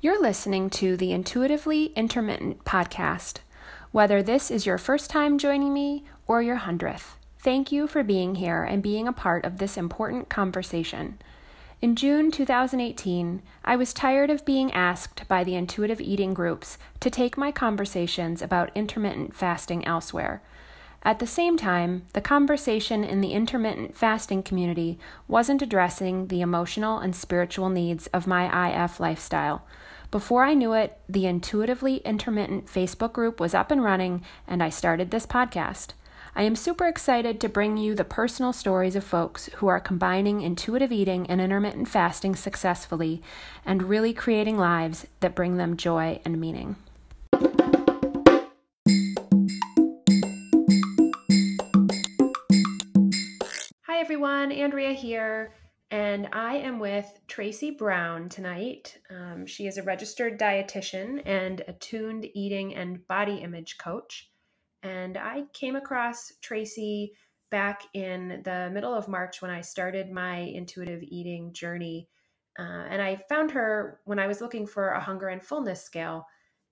You're listening to the Intuitively Intermittent podcast. Whether this is your first time joining me or your hundredth, thank you for being here and being a part of this important conversation. In June 2018, I was tired of being asked by the intuitive eating groups to take my conversations about intermittent fasting elsewhere. At the same time, the conversation in the intermittent fasting community wasn't addressing the emotional and spiritual needs of my IF lifestyle. Before I knew it, the Intuitively Intermittent Facebook group was up and running, and I started this podcast. I am super excited to bring you the personal stories of folks who are combining intuitive eating and intermittent fasting successfully and really creating lives that bring them joy and meaning. Hi everyone, Andrea here and I am with Tracy Brown tonight. Um, she is a registered dietitian and attuned eating and body image coach. And I came across Tracy back in the middle of March when I started my intuitive eating journey. Uh, and I found her when I was looking for a hunger and fullness scale.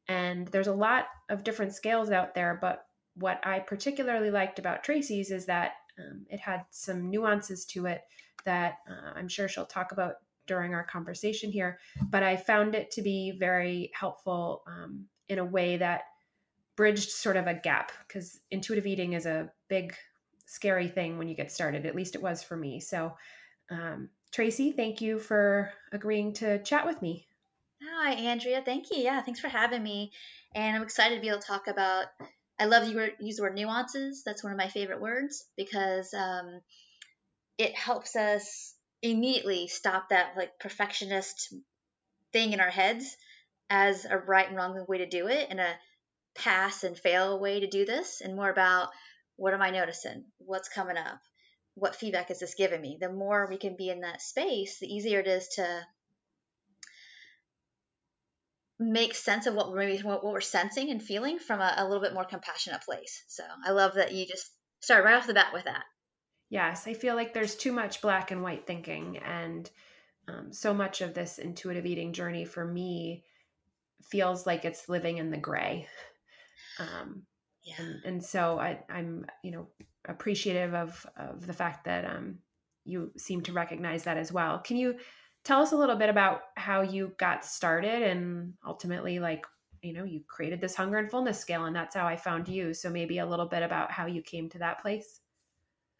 And there's a lot of different scales out there, but what I particularly liked about Tracy's is that um, it had some nuances to it that uh, I'm sure she'll talk about during our conversation here. But I found it to be very helpful um, in a way that bridged sort of a gap because intuitive eating is a big, scary thing when you get started. At least it was for me. So, um, Tracy, thank you for agreeing to chat with me. Hi, Andrea. Thank you. Yeah, thanks for having me. And I'm excited to be able to talk about. I love you use the word nuances. That's one of my favorite words because um, it helps us immediately stop that like perfectionist thing in our heads as a right and wrong way to do it and a pass and fail way to do this and more about what am I noticing? What's coming up? What feedback is this giving me? The more we can be in that space, the easier it is to make sense of what we're what we're sensing and feeling from a, a little bit more compassionate place. So I love that you just started right off the bat with that. Yes, I feel like there's too much black and white thinking, and um, so much of this intuitive eating journey for me feels like it's living in the gray. Um, yeah. and, and so I, I'm, you know, appreciative of of the fact that um, you seem to recognize that as well. Can you tell us a little bit about how you got started and ultimately, like, you know, you created this hunger and fullness scale, and that's how I found you. So maybe a little bit about how you came to that place.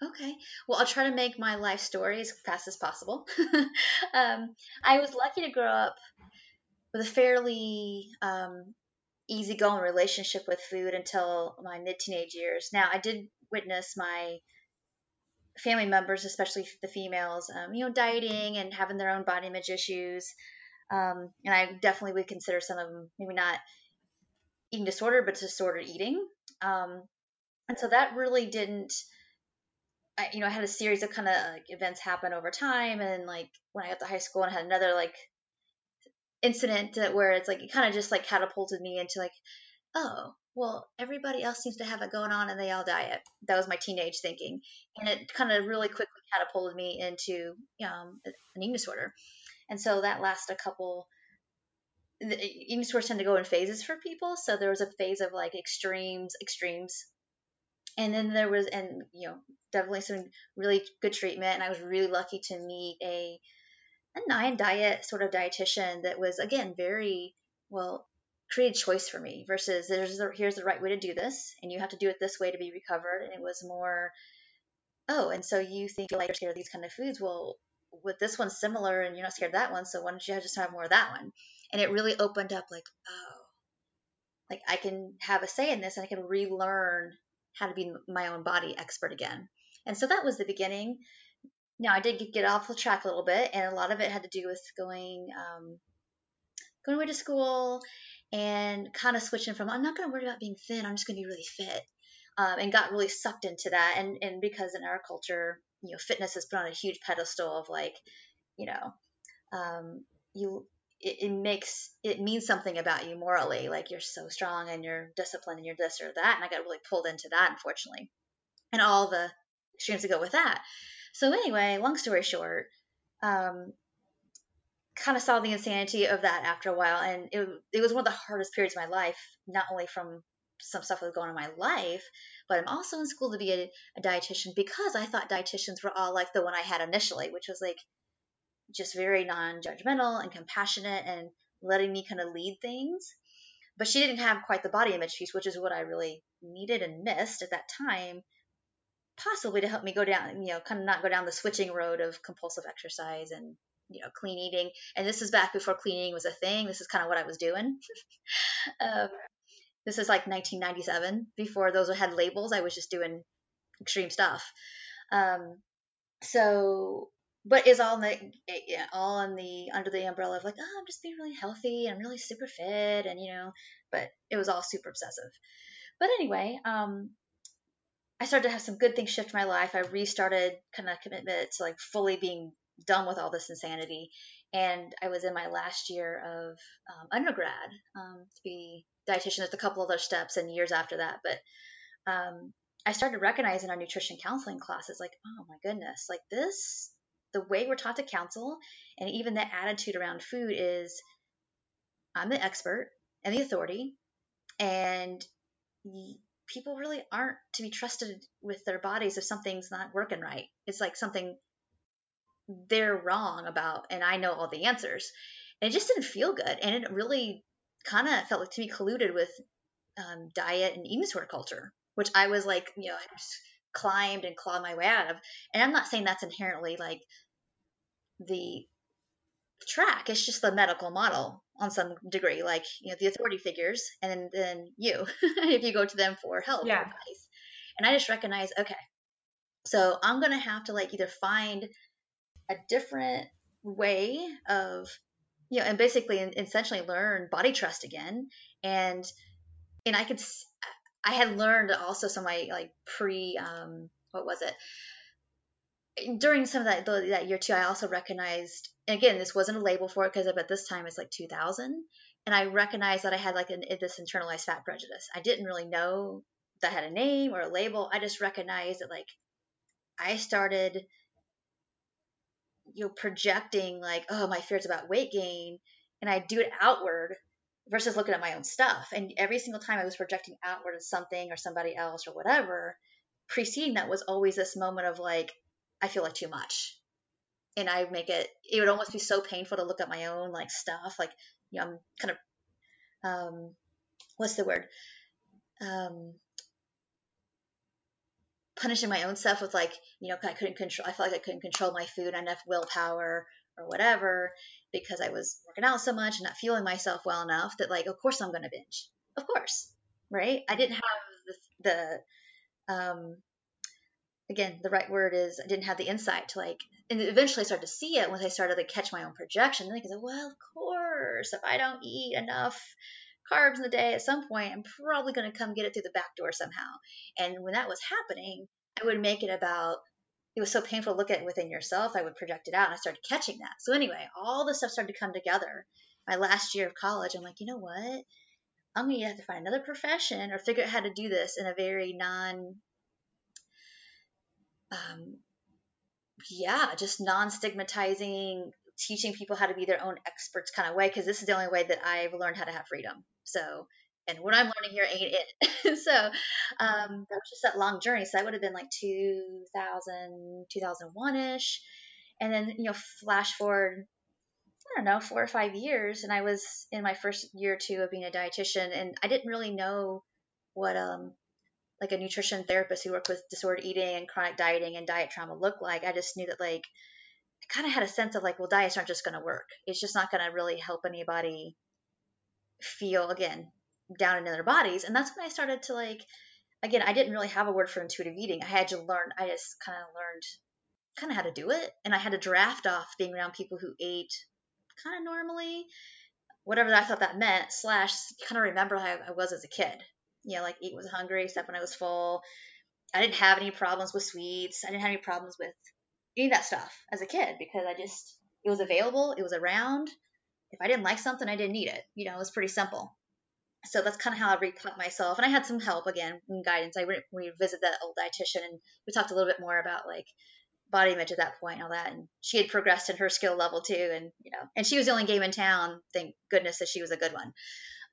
Okay. Well, I'll try to make my life story as fast as possible. um, I was lucky to grow up with a fairly um, easygoing relationship with food until my mid teenage years. Now, I did witness my family members, especially the females, um, you know, dieting and having their own body image issues. Um, and I definitely would consider some of them maybe not eating disorder, but disordered eating. Um, and so that really didn't I, you know, I had a series of kind of like events happen over time, and like when I got to high school, and I had another like incident where it's like it kind of just like catapulted me into like, oh, well, everybody else seems to have it going on, and they all diet. That was my teenage thinking, and it kind of really quickly catapulted me into um, an eating disorder, and so that lasted a couple. The eating disorders tend to go in phases for people, so there was a phase of like extremes, extremes, and then there was and you know definitely some really good treatment and i was really lucky to meet a a nine diet sort of dietitian that was again very well created choice for me versus there's the, here's the right way to do this and you have to do it this way to be recovered. And it was more oh and so you think like you're scared of these kind of foods? Well with this one similar and you're not scared of that one so why don't you just have more of that one? And it really opened up like oh like i can have a say in this and i can relearn how to be my own body expert again. And so that was the beginning. Now I did get off the track a little bit, and a lot of it had to do with going um, going away to school and kind of switching from I'm not going to worry about being thin. I'm just going to be really fit, um, and got really sucked into that. And and because in our culture, you know, fitness is put on a huge pedestal of like, you know, um, you it, it, makes it means something about you morally like you're so strong and you're disciplined and you're this or that and i got really pulled into that unfortunately and all the extremes that go with that so anyway long story short um, kind of saw the insanity of that after a while. And it, it was one of the hardest periods of my life, not only from some stuff that was going on in my life, but I'm also in school to be a, a dietitian because I thought dietitians were all like the one I had initially, which was like just very non judgmental and compassionate and letting me kind of lead things. But she didn't have quite the body image piece, which is what I really needed and missed at that time, possibly to help me go down, you know, kind of not go down the switching road of compulsive exercise and, you know, clean eating. And this is back before clean eating was a thing. This is kind of what I was doing. um, this is like 1997. Before those had labels, I was just doing extreme stuff. Um, so but is all the yeah, all in the under the umbrella of like oh i'm just being really healthy and i'm really super fit and you know but it was all super obsessive. But anyway um i started to have some good things shift my life. I restarted kind of commitment to like fully being done with all this insanity and i was in my last year of um, undergrad um, to be dietitian there's a couple other steps and years after that but um, i started recognizing our nutrition counseling classes like oh my goodness like this the way we're taught to counsel and even the attitude around food is I'm the expert and the authority, and people really aren't to be trusted with their bodies if something's not working right. It's like something they're wrong about, and I know all the answers. And it just didn't feel good, and it really kind of felt like to be colluded with um, diet and eating disorder culture, which I was like, you know, climbed and clawed my way out of. And I'm not saying that's inherently like the track. It's just the medical model on some degree, like you know the authority figures, and then, then you, if you go to them for help yeah. advice. And I just recognize, okay, so I'm gonna have to like either find a different way of, you know, and basically essentially learn body trust again, and and I could, I had learned also some of my like pre, um, what was it? during some of that that year too, I also recognized, again, this wasn't a label for it because at this time it's like 2000, and I recognized that I had like an, this internalized fat prejudice. I didn't really know that I had a name or a label. I just recognized that like I started, you know, projecting like, oh, my fears about weight gain, and I do it outward versus looking at my own stuff. And every single time I was projecting outward something or somebody else or whatever, preceding that was always this moment of like, I feel like too much. And I make it, it would almost be so painful to look at my own like stuff. Like, you know, I'm kind of, um, what's the word? Um, punishing my own stuff with like, you know, I couldn't control, I felt like I couldn't control my food, enough willpower or whatever because I was working out so much and not feeling myself well enough that like, of course I'm going to binge. Of course. Right. I didn't have the, the um, again, the right word is I didn't have the insight to like, and eventually I started to see it once I started to catch my own projection. Then I said, well, of course, if I don't eat enough carbs in the day at some point, I'm probably going to come get it through the back door somehow. And when that was happening, I would make it about, it was so painful to look at within yourself, I would project it out and I started catching that. So anyway, all the stuff started to come together. My last year of college, I'm like, you know what? I'm to have to find another profession or figure out how to do this in a very non um, yeah, just non stigmatizing, teaching people how to be their own experts kind of way, because this is the only way that I've learned how to have freedom. So, and what I'm learning here ain't it. so, um, that was just that long journey. So that would have been like 2000, 2001 ish. And then, you know, flash forward, I don't know, four or five years. And I was in my first year or two of being a dietitian and I didn't really know what, um, like a nutrition therapist who worked with disordered eating and chronic dieting and diet trauma looked like. I just knew that like I kind of had a sense of like, well, diets aren't just going to work. It's just not going to really help anybody feel again down into their bodies. And that's when I started to like, again, I didn't really have a word for intuitive eating. I had to learn. I just kind of learned kind of how to do it, and I had to draft off being around people who ate kind of normally, whatever I thought that meant. Slash, kind of remember how I was as a kid you know, like eat was hungry, except when I was full. I didn't have any problems with sweets. I didn't have any problems with eating that stuff as a kid because I just, it was available, it was around. If I didn't like something, I didn't eat it. You know, it was pretty simple. So that's kind of how I recaught myself. And I had some help again and guidance. I re- revisited that old dietitian and we talked a little bit more about like body image at that point and all that. And she had progressed in her skill level too. And, you know, and she was the only game in town. Thank goodness that she was a good one.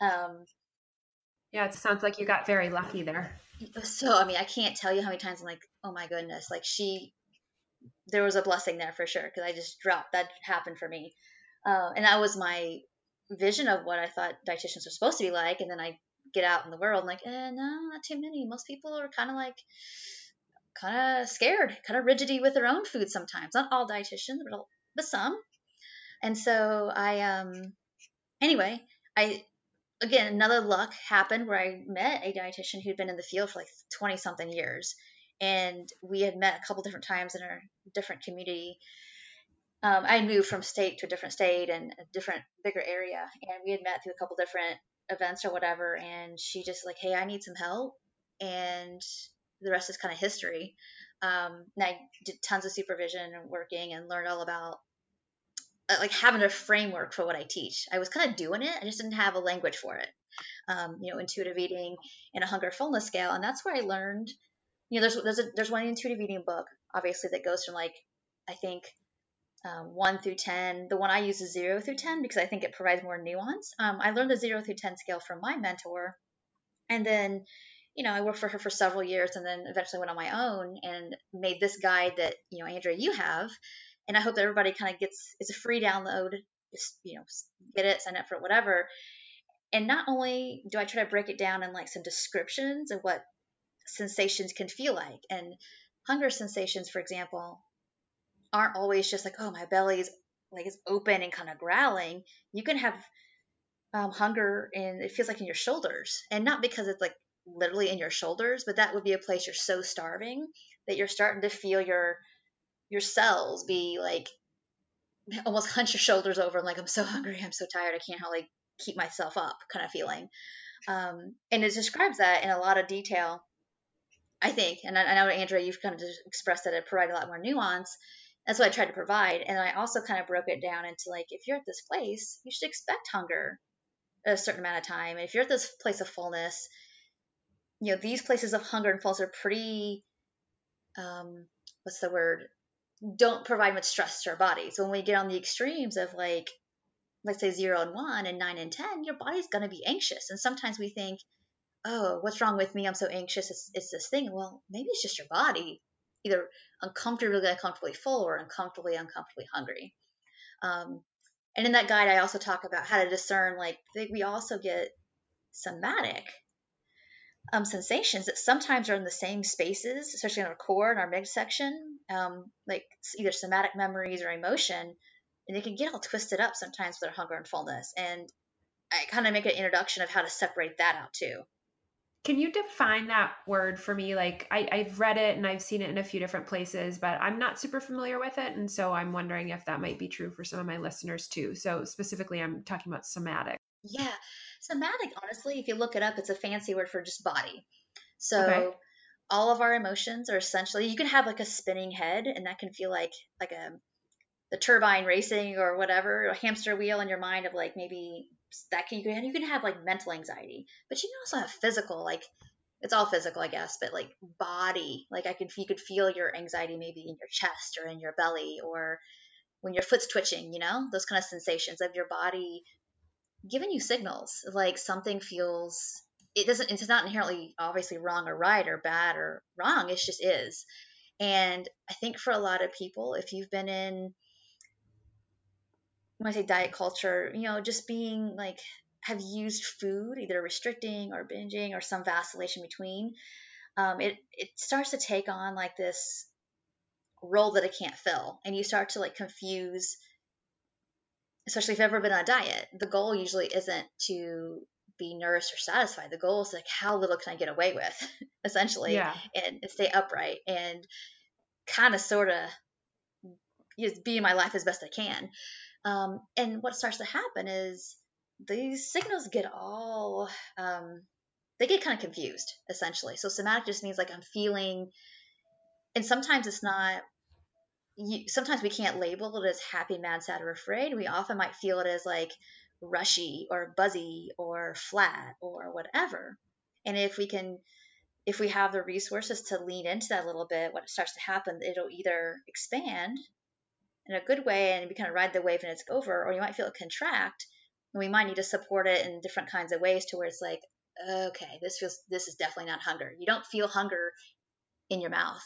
Um, yeah, it sounds like you got very lucky there. So, I mean, I can't tell you how many times I'm like, oh my goodness, like she, there was a blessing there for sure. Cause I just dropped, that happened for me. Uh, and that was my vision of what I thought dietitians were supposed to be like. And then I get out in the world like, eh, no, not too many. Most people are kind of like, kind of scared, kind of rigidity with their own food sometimes. Not all dietitians, but, but some. And so I, um, anyway, I, again, another luck happened where I met a dietitian who'd been in the field for like 20 something years. And we had met a couple different times in our different community. Um, I moved from state to a different state and a different, bigger area. And we had met through a couple different events or whatever. And she just like, hey, I need some help. And the rest is kind of history. Um, and I did tons of supervision and working and learned all about uh, like having a framework for what I teach. I was kind of doing it, I just didn't have a language for it. Um, you know, intuitive eating and a hunger fullness scale, and that's where I learned. You know, there's there's a, there's one intuitive eating book, obviously, that goes from like I think um, one through ten. The one I use is zero through ten because I think it provides more nuance. Um, I learned the zero through ten scale from my mentor, and then you know, I worked for her for several years and then eventually went on my own and made this guide that, you know, Andrea, you have. And I hope that everybody kind of gets, it's a free download, just, you know, get it, sign up for it, whatever. And not only do I try to break it down in like some descriptions of what sensations can feel like. And hunger sensations, for example, aren't always just like, oh, my belly's like it's open and kind of growling. You can have um, hunger and it feels like in your shoulders. And not because it's like literally in your shoulders, but that would be a place you're so starving that you're starting to feel your your cells be like almost hunch your shoulders over like I'm so hungry, I'm so tired, I can't hardly keep myself up kind of feeling. Um, and it describes that in a lot of detail, I think. And I, I know Andrea, you've kind of expressed that it provided a lot more nuance. That's what I tried to provide. And I also kind of broke it down into like, if you're at this place, you should expect hunger a certain amount of time. If you're at this place of fullness, you know these places of hunger and falls are pretty um what's the word don't provide much stress to our body so when we get on the extremes of like let's say zero and one and nine and ten your body's going to be anxious and sometimes we think oh what's wrong with me i'm so anxious it's, it's this thing well maybe it's just your body either uncomfortably uncomfortably full or uncomfortably uncomfortably hungry um, and in that guide i also talk about how to discern like we also get somatic um, sensations that sometimes are in the same spaces, especially in our core and our midsection, um, like either somatic memories or emotion, and they can get all twisted up sometimes with their hunger and fullness. And I kind of make an introduction of how to separate that out too. Can you define that word for me? Like I, I've read it and I've seen it in a few different places, but I'm not super familiar with it. And so I'm wondering if that might be true for some of my listeners too. So specifically, I'm talking about somatic. Yeah. Somatic, honestly, if you look it up, it's a fancy word for just body. So okay. all of our emotions are essentially you can have like a spinning head and that can feel like like a the turbine racing or whatever, a hamster wheel in your mind of like maybe that can, you can you can have like mental anxiety, but you can also have physical like it's all physical, I guess, but like body, like I can you could feel your anxiety maybe in your chest or in your belly or when your foot's twitching, you know, those kind of sensations of your body giving you signals like something feels it doesn't it's not inherently obviously wrong or right or bad or wrong it just is. And i think for a lot of people if you've been in when i say diet culture you know just being like have used food either restricting or binging or some vacillation between um, it it starts to take on like this role that it can't fill and you start to like confuse especially if you've ever been on a diet, the goal usually isn't to be nourished or satisfied. The goal is like how little can I get away with, essentially, yeah. and, stay upright and kind of sort of just be in my life as best I can. Um, and what starts to happen is these signals get all um, they get kind of confused essentially. So somatic just means like I'm feeling, and sometimes it's not you, sometimes we can't label it as happy, mad, sad, or afraid. We often might feel it as like rushy or buzzy or flat or whatever. And if we can if we have the resources to lean into that a little bit, what starts to happen, it'll either expand in a good way and we kind of ride the wave and it's over, or you might feel it contract and we might need to support it in different kinds of ways to where it's like, okay, this feels this is definitely not hunger. You don't feel hunger in your mouth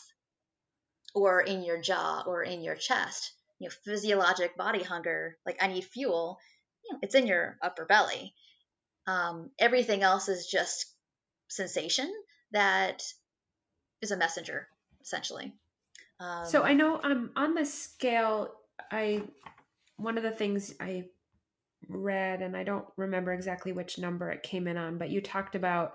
or in your jaw or in your chest. You know, physiologic body hunger, like I need fuel, you know, it's in your upper belly. Um, everything else is just sensation that is a messenger, essentially. Um, so I know um, on the scale, I one of the things I read, and I don't remember exactly which number it came in on, but you talked about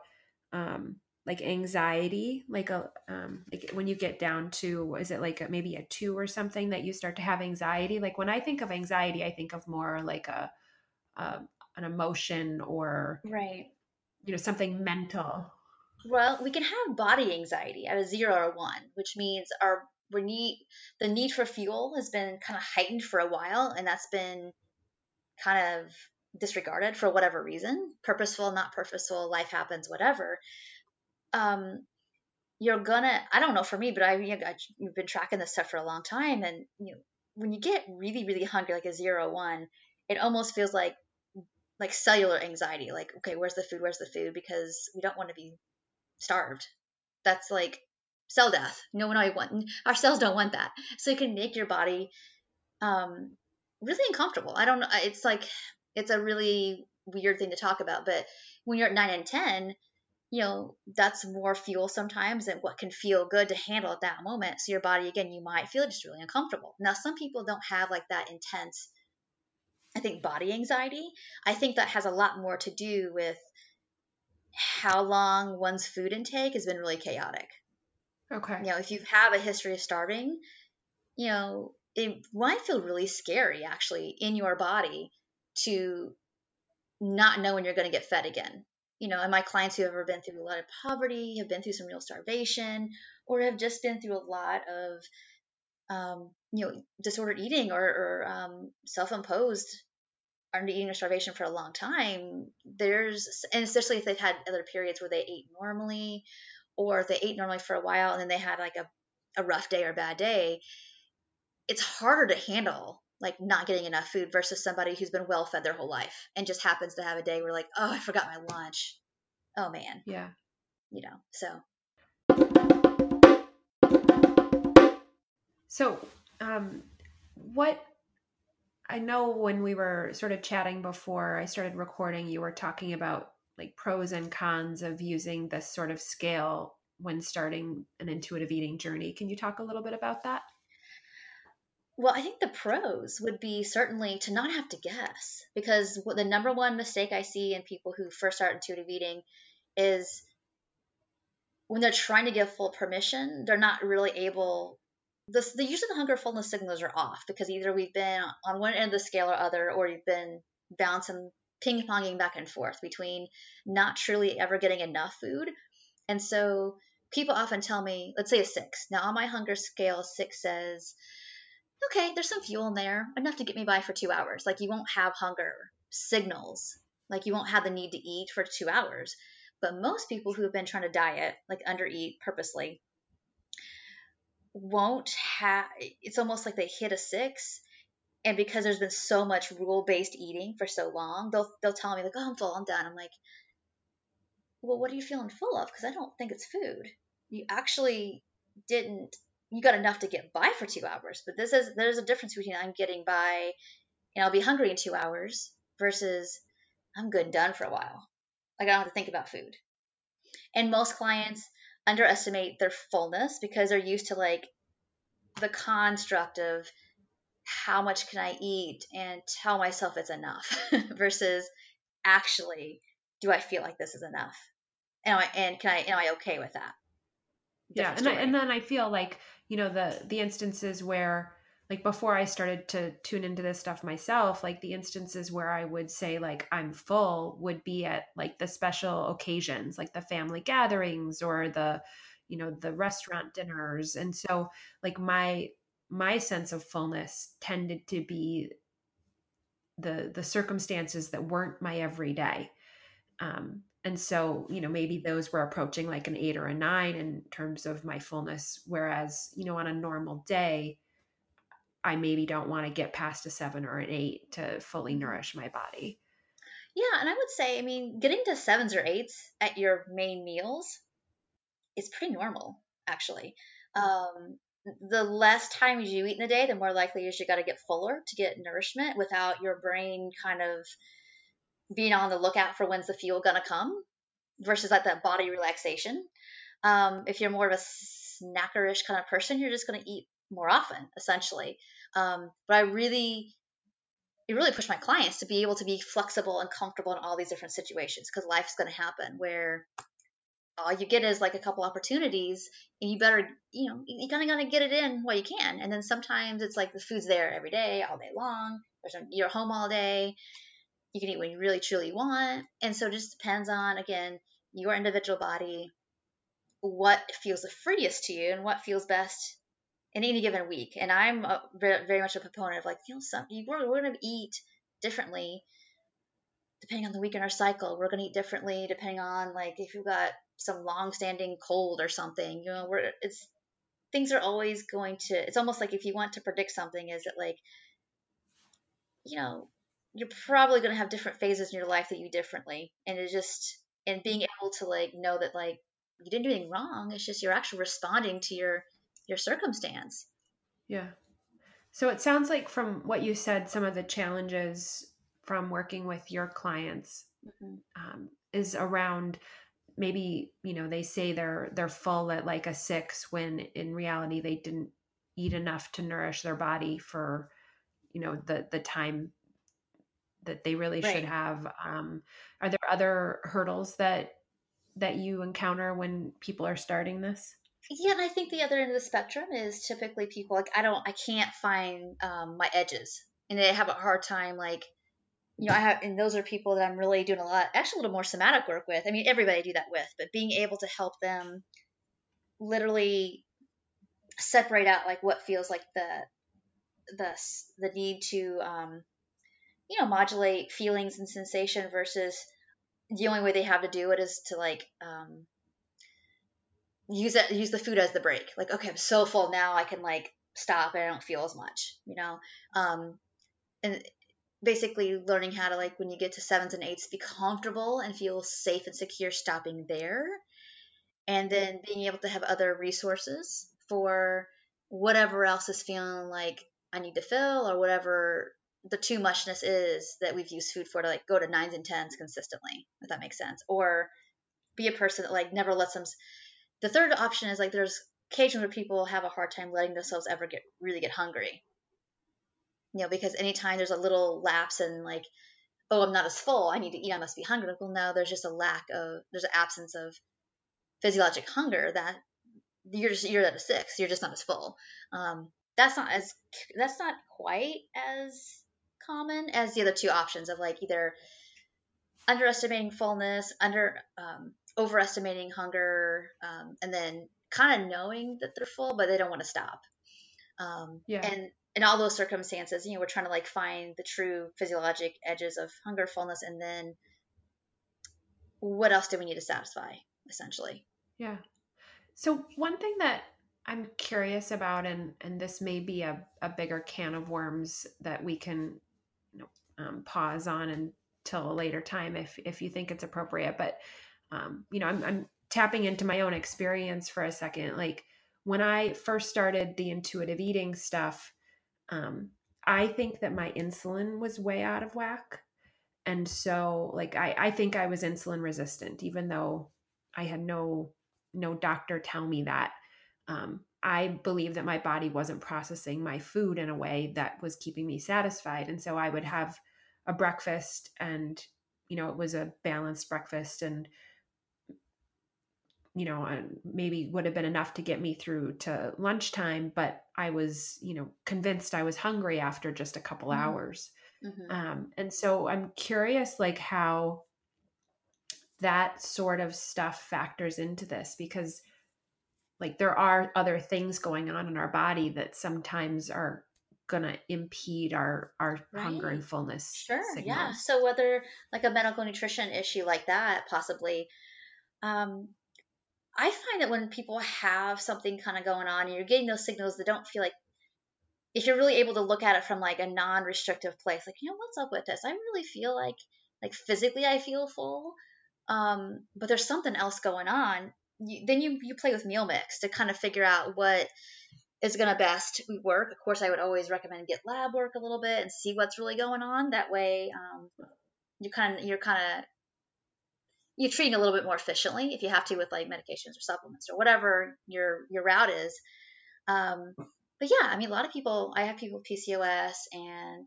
um, like anxiety, like a um, like when you get down to is it like a, maybe a two or something that you start to have anxiety? Like when I think of anxiety, I think of more like a, a an emotion or right, you know, something mental. Well, we can have body anxiety at a zero or one, which means our we need the need for fuel has been kind of heightened for a while, and that's been kind of disregarded for whatever reason, purposeful, not purposeful, life happens, whatever. Um, you're gonna, I don't know for me, but I, you know, I've been tracking this stuff for a long time, and you know, when you get really, really hungry, like a zero one, it almost feels like like cellular anxiety. Like, okay, where's the food? Where's the food? Because we don't want to be starved. That's like cell death. No one I want. Our cells don't want that. So it can make your body um, really uncomfortable. I don't know. It's like it's a really weird thing to talk about, but when you're at nine and ten, you know that's more fuel sometimes and what can feel good to handle at that moment. So your body again, you might feel just really uncomfortable. Now some people don't have like that intense. I think body anxiety. I think that has a lot more to do with how long one's food intake has been really chaotic. Okay. You know, if you have a history of starving, you know, it might feel really scary actually in your body to not know when you're going to get fed again. You know, and my clients who have ever been through a lot of poverty, have been through some real starvation, or have just been through a lot of, um, you know, disordered eating or, or um, self-imposed under eating or starvation for a long time. There's, and especially if they've had other periods where they ate normally, or if they ate normally for a while and then they had like a, a rough day or bad day, it's harder to handle like not getting enough food versus somebody who's been well fed their whole life and just happens to have a day where like, oh, I forgot my lunch. Oh man. Yeah. You know, so. So, um, what I know when we were sort of chatting before I started recording, you were talking about like pros and cons of using this sort of scale when starting an intuitive eating journey. Can you talk a little bit about that? Well, I think the pros would be certainly to not have to guess because the number one mistake I see in people who first start intuitive eating is when they're trying to give full permission, they're not really able. The, usually the hunger fullness signals are off because either we've been on one end of the scale or other, or you've been bouncing ping ponging back and forth between not truly ever getting enough food. And so people often tell me, let's say a six. Now on my hunger scale, six says, okay, there's some fuel in there, enough to get me by for two hours. Like you won't have hunger signals, like you won't have the need to eat for two hours. But most people who have been trying to diet, like under eat purposely, won't have it's almost like they hit a six and because there's been so much rule based eating for so long, they'll they'll tell me like, "Oh, I'm full, I'm done." I'm like, "Well, what are you feeling full of?" Because I don't think it's food. You actually didn't. You got enough to get by for two hours, but this is there's a difference between I'm getting by, and I'll be hungry in two hours versus I'm good and done for a while. Like I don't have to think about food. And most clients underestimate their fullness because they're used to like the construct of how much can I eat and tell myself it's enough versus actually do I feel like this is enough? And, I, and can I am I okay with that? Different yeah, and I, and then I feel like you know the the instances where like before I started to tune into this stuff myself, like the instances where I would say like I'm full would be at like the special occasions, like the family gatherings or the you know the restaurant dinners and so like my my sense of fullness tended to be the the circumstances that weren't my everyday Um, and so, you know, maybe those were approaching like an eight or a nine in terms of my fullness. Whereas, you know, on a normal day, I maybe don't want to get past a seven or an eight to fully Mm-hmm. nourish my body. Yeah, and I would say, I mean, getting to sevens or eights at your main meals is pretty normal, actually. Um, the less times you eat in a day, the more likely you got to get fuller to get nourishment without your brain kind of being on the lookout for when's the fuel gonna come versus like that body relaxation. Um, if you're more of a snackerish kind of person, you're just gonna eat more often, essentially. Um, but I really, it really pushed my clients to be able to be flexible and comfortable in all these different situations because life's gonna happen where all you get is like a couple opportunities and you better you know you kind of gotta get it in while you can and then sometimes it's like the food's there every day all day long there's you're home all day you can eat when you really truly want and so it just depends on again your individual body what feels the freest to you and what feels best in any given week and i'm a, very, much a proponent of like you know some we're, we're to eat differently depending on the week in our cycle we're to eat differently depending on like if you've got some long-standing cold or something you know we're it's things are always going to it's almost like if you want to predict something is it like you know you're probably going to have different phases in your life that you differently and it's just and being able to like know that like you didn't do anything wrong it's just you're actually responding to your your circumstance Yeah. So it sounds like from what you said, some of the challenges from working with your clients mm-hmm. um, is around maybe you know they say they're they're full at like a six when in reality they didn't eat enough to nourish their body for you know the the time that they really Right. should have um, are there other hurdles that that you encounter when people are starting this yeah and i think the other end of the spectrum is typically people like i don't i can't find um, my edges and they have a hard time like you know i have and those are people that i'm really doing a lot actually a little more somatic work with. I mean everybody I do that with but being able to help them literally separate out like what feels like the the the need to um you know modulate feelings and sensation versus the only way they have to do it is to like um use that, use the food as the break. Like okay i'm so full now i can like stop and i don't feel as much you know? Um and basically learning how to like when you get to sevens and eights be comfortable and feel safe and secure stopping there. And then being able to have other resources for whatever else is feeling like i need to fill or whatever the too muchness is that we've used food for to like go to nines and tens consistently if that makes sense. Or be a person that like never lets them the third option is like there's occasions where people have a hard time letting themselves ever get really get hungry you know because anytime there's a little lapse in like oh i'm not as full i need to eat i must be hungry well no there's just a lack of there's an absence of physiologic hunger that you're just you're at a six you're just not as full um, that's not as that's not quite as common as the other two options of like either underestimating fullness under um, overestimating hunger um, and then kind of knowing that they're full but they don't want to stop um, Yeah. and in all those circumstances you know we're trying to like find the true physiologic edges of hunger fullness and then what else do we need to satisfy essentially Yeah. So one thing that I'm curious about, and and this may be a, a bigger can of worms that we can, you know, um, pause on until a later time if if you think it's appropriate. But um, you know, I'm I'm tapping into my own experience for a second. Like when I first started the intuitive eating stuff, um, I think that my insulin was way out of whack. And so like I, I think I was insulin resistant, even though I had no no doctor tell me that. Um, I believe that my body wasn't processing my food in a way that was keeping me satisfied. And so I would have a breakfast and, you know, it was a balanced breakfast and, you know, maybe would have been enough to get me through to lunchtime, but I was, you know, convinced I was hungry after just a couple Mhm. hours. hmm Um, and so I'm curious, like, how that sort of stuff factors into this because, like, there are other things going on in our body that sometimes are going to impede our our right. hunger and fullness sure signals. yeah so whether like a medical nutrition issue like that possibly um i find that when people have something kind of going on and you're getting those signals that don't feel like if you're really able to look at it from like a non-restrictive place like you know what's up with this i really feel like like physically i feel full um but there's something else going on you, then you you play with meal mix to kind of figure out what is going to best work. Of course, I would always recommend get lab work a little bit and see what's really going on. That way, um, you kind of you're kind of you're treating a little bit more efficiently if you have to with like medications or supplements or whatever your your route is. Um, but yeah, I mean, a lot of people. I have people with PCOS and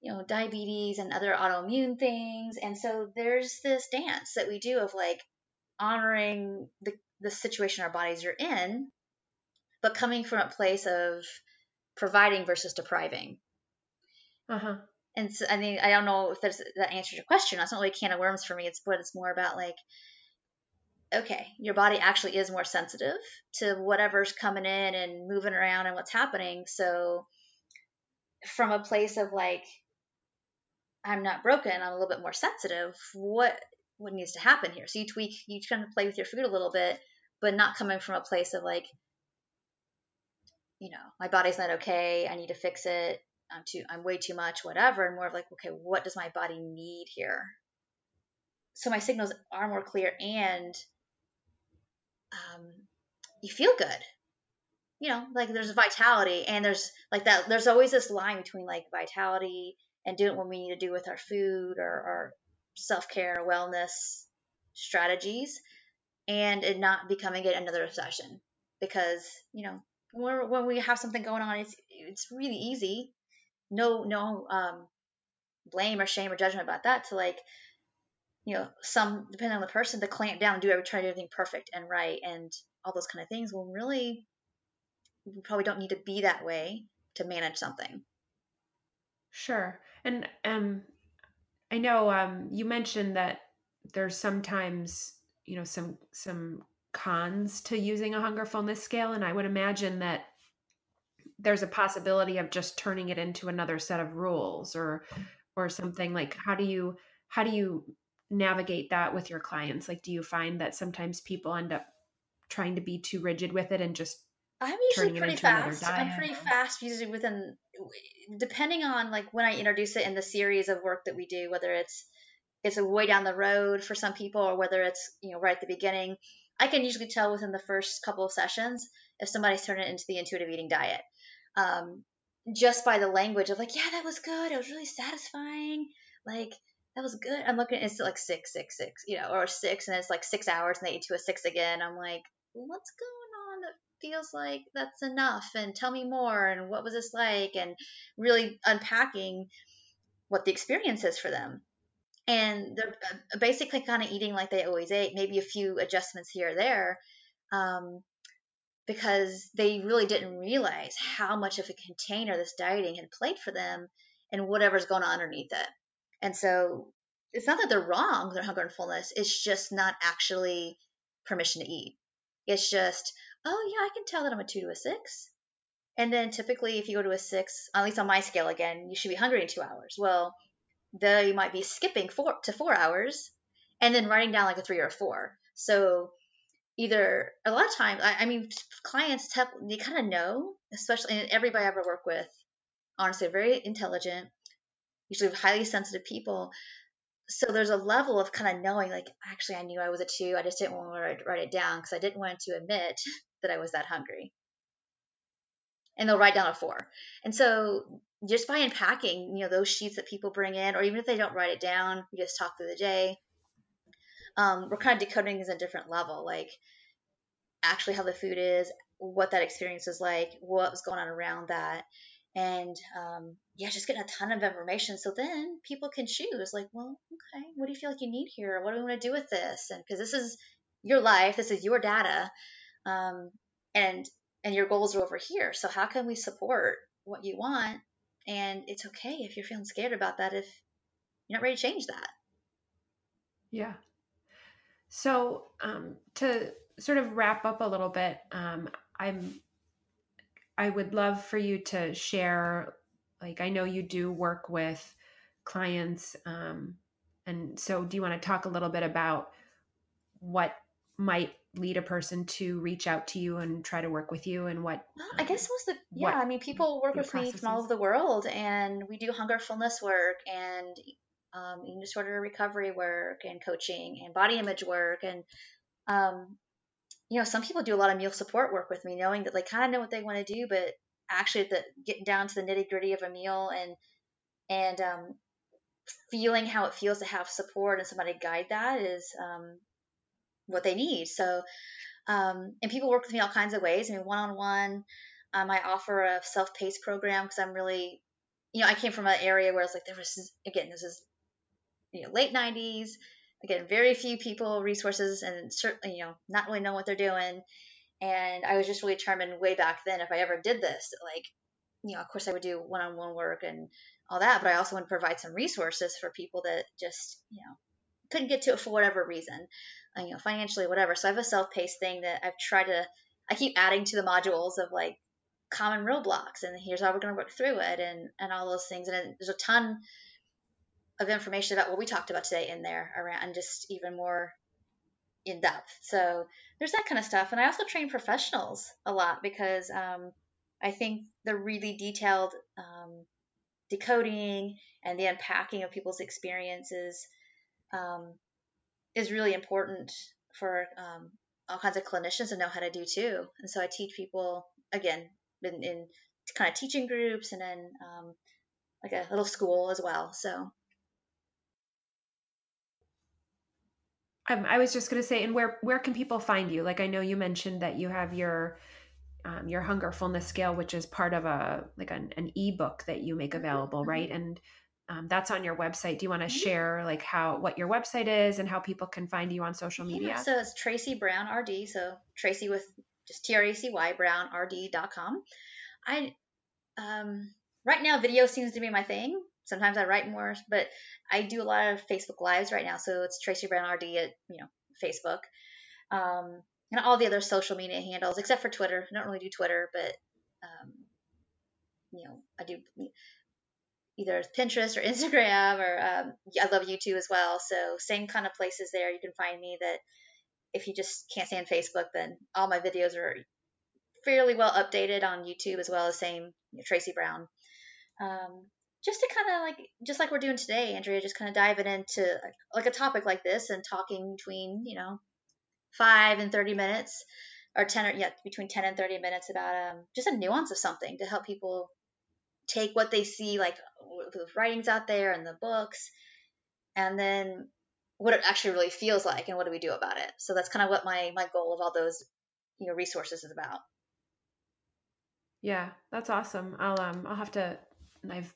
you know diabetes and other autoimmune things, and so there's this dance that we do of like honoring the the situation our bodies are in but coming from a place of providing versus depriving. Uh-huh. And so, I mean, I don't know if that's, that answers your question. That's not really a can of worms for me. It's but it's more about like, okay, your body actually is more sensitive to whatever's coming in and moving around and what's happening. So, from a place of like, I'm not broken. I'm a little bit more sensitive. What what needs to happen here? So you tweak, you kind of play with your food a little bit, but not coming from a place of like, you know, my body's not okay. I need to fix it. I'm too, I'm way too much, whatever. And more of like, okay, what does my body need here? So my signals are more clear and um, you feel good. You know, like there's vitality and there's like that, there's always this line between like vitality and doing what we need to do with our food or our self care, wellness strategies and it not becoming it another obsession because, you know, when, when we have something going on, it's it's really easy. No no um, blame or shame or judgment about that. To like, you know, some depending on the person, to clamp down do every try to do everything perfect and right and all those kind of things. Well, really, we probably don't need to be that way to manage something. Sure, and um, I know um, you mentioned that there's sometimes you know some some cons to using a hunger fullness scale and i would imagine that there's a possibility of just turning it into another set of rules or or something like how do you how do you navigate that with your clients like do you find that sometimes people end up trying to be too rigid with it and just I'm usually pretty fast. I'm pretty fast usually within depending on like when I introduce it in the series of work that we do, whether it's it's a way down the road for some people or whether it's you know right at the beginning. I can usually tell within the first couple of sessions if somebody's turned it into the intuitive eating diet. Um, just by the language of like, yeah, that was good. It was really satisfying. Like, that was good. I'm looking, it's like six, six, six, you know, or six, and it's like six hours and they eat to a six again. I'm like, what's going on that feels like that's enough? And tell me more. And what was this like? And really unpacking what the experience is for them and they're uh, basically kind of eating like they always ate, maybe a few adjustments here or there, um, because they really didn't realize how much of a container this dieting had played for them and whatever's going on underneath it. And so it's not that they're wrong, their hunger and fullness. It's just not actually permission to eat. It's just, oh yeah, I can tell that I'm a two to a six. And then typically, if you go to a six, at least on my scale again, you should be hungry in two hours. Well, they might be skipping four to four hours and then writing down like a three or a four. So either a lot of times, I, I mean, clients tell they kind of know, especially and everybody I ever work with, honestly, very intelligent, usually highly sensitive people. So there's a level of kind of knowing, like, actually, I knew I was a two. I just didn't want to write, it down because I didn't want to admit that I was that hungry. And they'll write down a four. And so just by unpacking, you know, those sheets that people bring in, or even if they don't write it down, we just talk through the day. Um, we're kind of decoding at a different level, like actually how the food is, what that experience is like, what was going on around that, and um, yeah, just getting a ton of information. So then people can choose, like, well, okay, what do you feel like you need here? What do we want to do with this? And because this is your life, this is your data, um, and and your goals are over here. So how can we support what you want and it's okay if you're feeling scared about that if you're not ready to change that. Yeah. So um, to sort of wrap up a little bit, um, I'm I would love for you to share. Like, I know you do work with clients, um, and so do you want to talk a little bit about what might lead a person to reach out to you and try to work with you and what well, i guess most of the yeah i mean people work with me from all over the world and we do hunger fullness work and um, eating disorder recovery work and coaching and body image work and um, you know some people do a lot of meal support work with me knowing that they kind of know what they want to do but actually the getting down to the nitty gritty of a meal and and um, feeling how it feels to have support and somebody guide that is um, what they need. So, um, and people work with me all kinds of ways. I mean, one on one, I offer a self paced program because I'm really, you know, I came from an area where it's like there was again, this is you know late '90s. Again, very few people, resources, and certainly you know not really know what they're doing. And I was just really determined way back then if I ever did this, like, you know, of course I would do one on one work and all that, but I also want to provide some resources for people that just, you know, couldn't get to it for whatever reason, uh, you know, financially, whatever. So I have a self-paced thing that I've tried to, I keep adding to the modules of like common roadblocks and here's how we're going to work through it and, and all those things. And there's a ton of information about what we talked about today in there around and just even more in depth. So there's that kind of stuff. And I also train professionals a lot because um, I think the really detailed um, decoding and the unpacking of people's experiences um, is really important for um, all kinds of clinicians to know how to do too. And so I teach people again in, in kind of teaching groups and then um, like a little school as well. So. Um, I was just going to say, and where where can people find you? Like I know you mentioned that you have your um, your hunger fullness scale, which is part of a like an, an ebook that you make mm-hmm, available, mm-hmm. right? And um, that's on your website. Do you want to mm-hmm. share like how what your website is and how people can find you on social media? Yeah, so it's Tracy Brown RD. So Tracy with just T R A C Y Brown RD.com. I um, right now video seems to be my thing. Sometimes I write more, but I do a lot of Facebook lives right now. So it's Tracy Brown RD at you know Facebook. Um, and all the other social media handles except for Twitter. I don't really do Twitter, but um, you know I do either Pinterest or Instagram or um, I love YouTube as well. So same kind of places there. You can find me that if you just can't stand Facebook, then all my videos are fairly well updated on YouTube as well as same you know, Tracy Brown. Um, just to kind of like just like we're doing today, Andrea, just kind of diving into like, like a topic like this and talking between you know five and thirty minutes or ten or yeah between ten and thirty minutes about um, just a nuance of something to help people take what they see, like the writings out there and the books, and then what it actually really feels like and what do we do about it. So that's kind of what my my goal of all those you know resources is about. Yeah, that's awesome. I'll um I'll have to and I've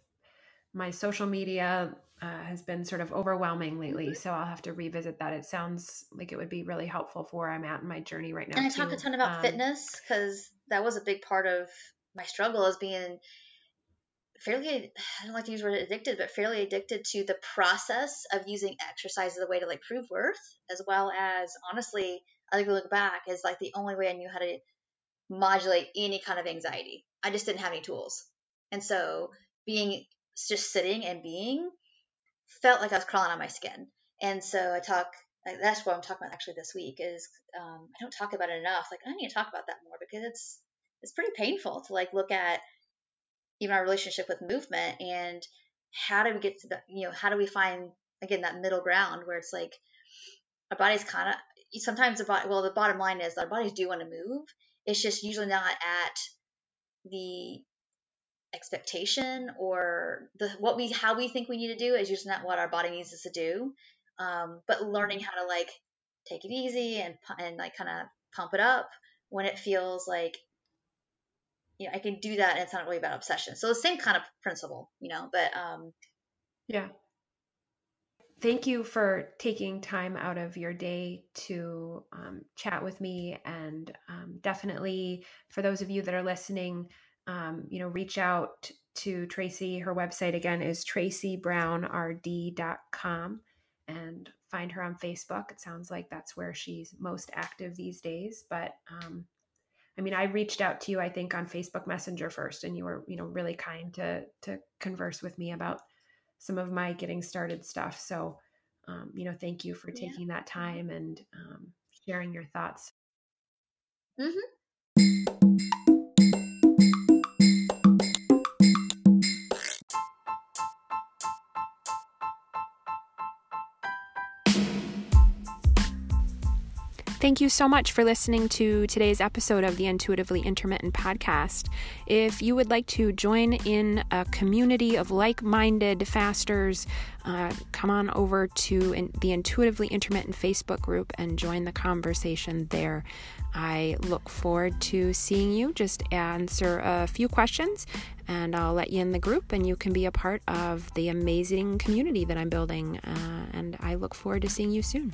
my social media uh, has been sort of overwhelming lately, so I'll have to revisit that. It sounds like it would be really helpful for where I'm at in my journey right now. And I too. talk a ton about um, fitness because that was a big part of my struggle as being fairly I don't like to use the word addicted, but fairly addicted to the process of using exercise as a way to like prove worth, as well as honestly, I think look back is like the only way I knew how to modulate any kind of anxiety. I just didn't have any tools. And so being just sitting and being felt like I was crawling on my skin. And so I talk like, that's what I'm talking about actually this week is um, I don't talk about it enough. Like I need to talk about that more because it's it's pretty painful to like look at even our relationship with movement and how do we get to the you know how do we find again that middle ground where it's like our body's kind of sometimes the well the bottom line is our bodies do want to move it's just usually not at the expectation or the what we how we think we need to do is usually not what our body needs us to do um, but learning how to like take it easy and and like kind of pump it up when it feels like you know, I can do that and it's not really about obsession. So the same kind of principle, you know, but um yeah. Thank you for taking time out of your day to um, chat with me. And um, definitely for those of you that are listening, um, you know, reach out to Tracy. Her website again is tracybrownrd.com and find her on Facebook. It sounds like that's where she's most active these days. But um, I mean, I reached out to you, I think, on Facebook Messenger first, and you were, you know, really kind to to converse with me about some of my getting started stuff. So, um, you know, thank you for taking yeah. that time and um, sharing your thoughts. Mm-hmm. Thank you so much for listening to today's episode of the Intuitively Intermittent podcast. If you would like to join in a community of like minded fasters, uh, come on over to in, the Intuitively Intermittent Facebook group and join the conversation there. I look forward to seeing you. Just answer a few questions and I'll let you in the group and you can be a part of the amazing community that I'm building. Uh, and I look forward to seeing you soon.